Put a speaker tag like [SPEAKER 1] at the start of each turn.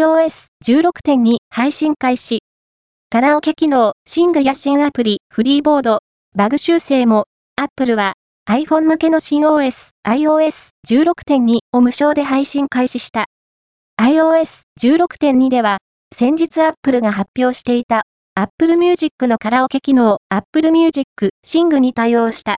[SPEAKER 1] iOS16.2 配信開始。カラオケ機能、シングや新アプリ、フリーボード、バグ修正も、Apple は iPhone 向けの新 OS、iOS16.2 を無償で配信開始した。iOS16.2 では、先日 Apple が発表していた Apple Music のカラオケ機能 Apple Music シングに対応した。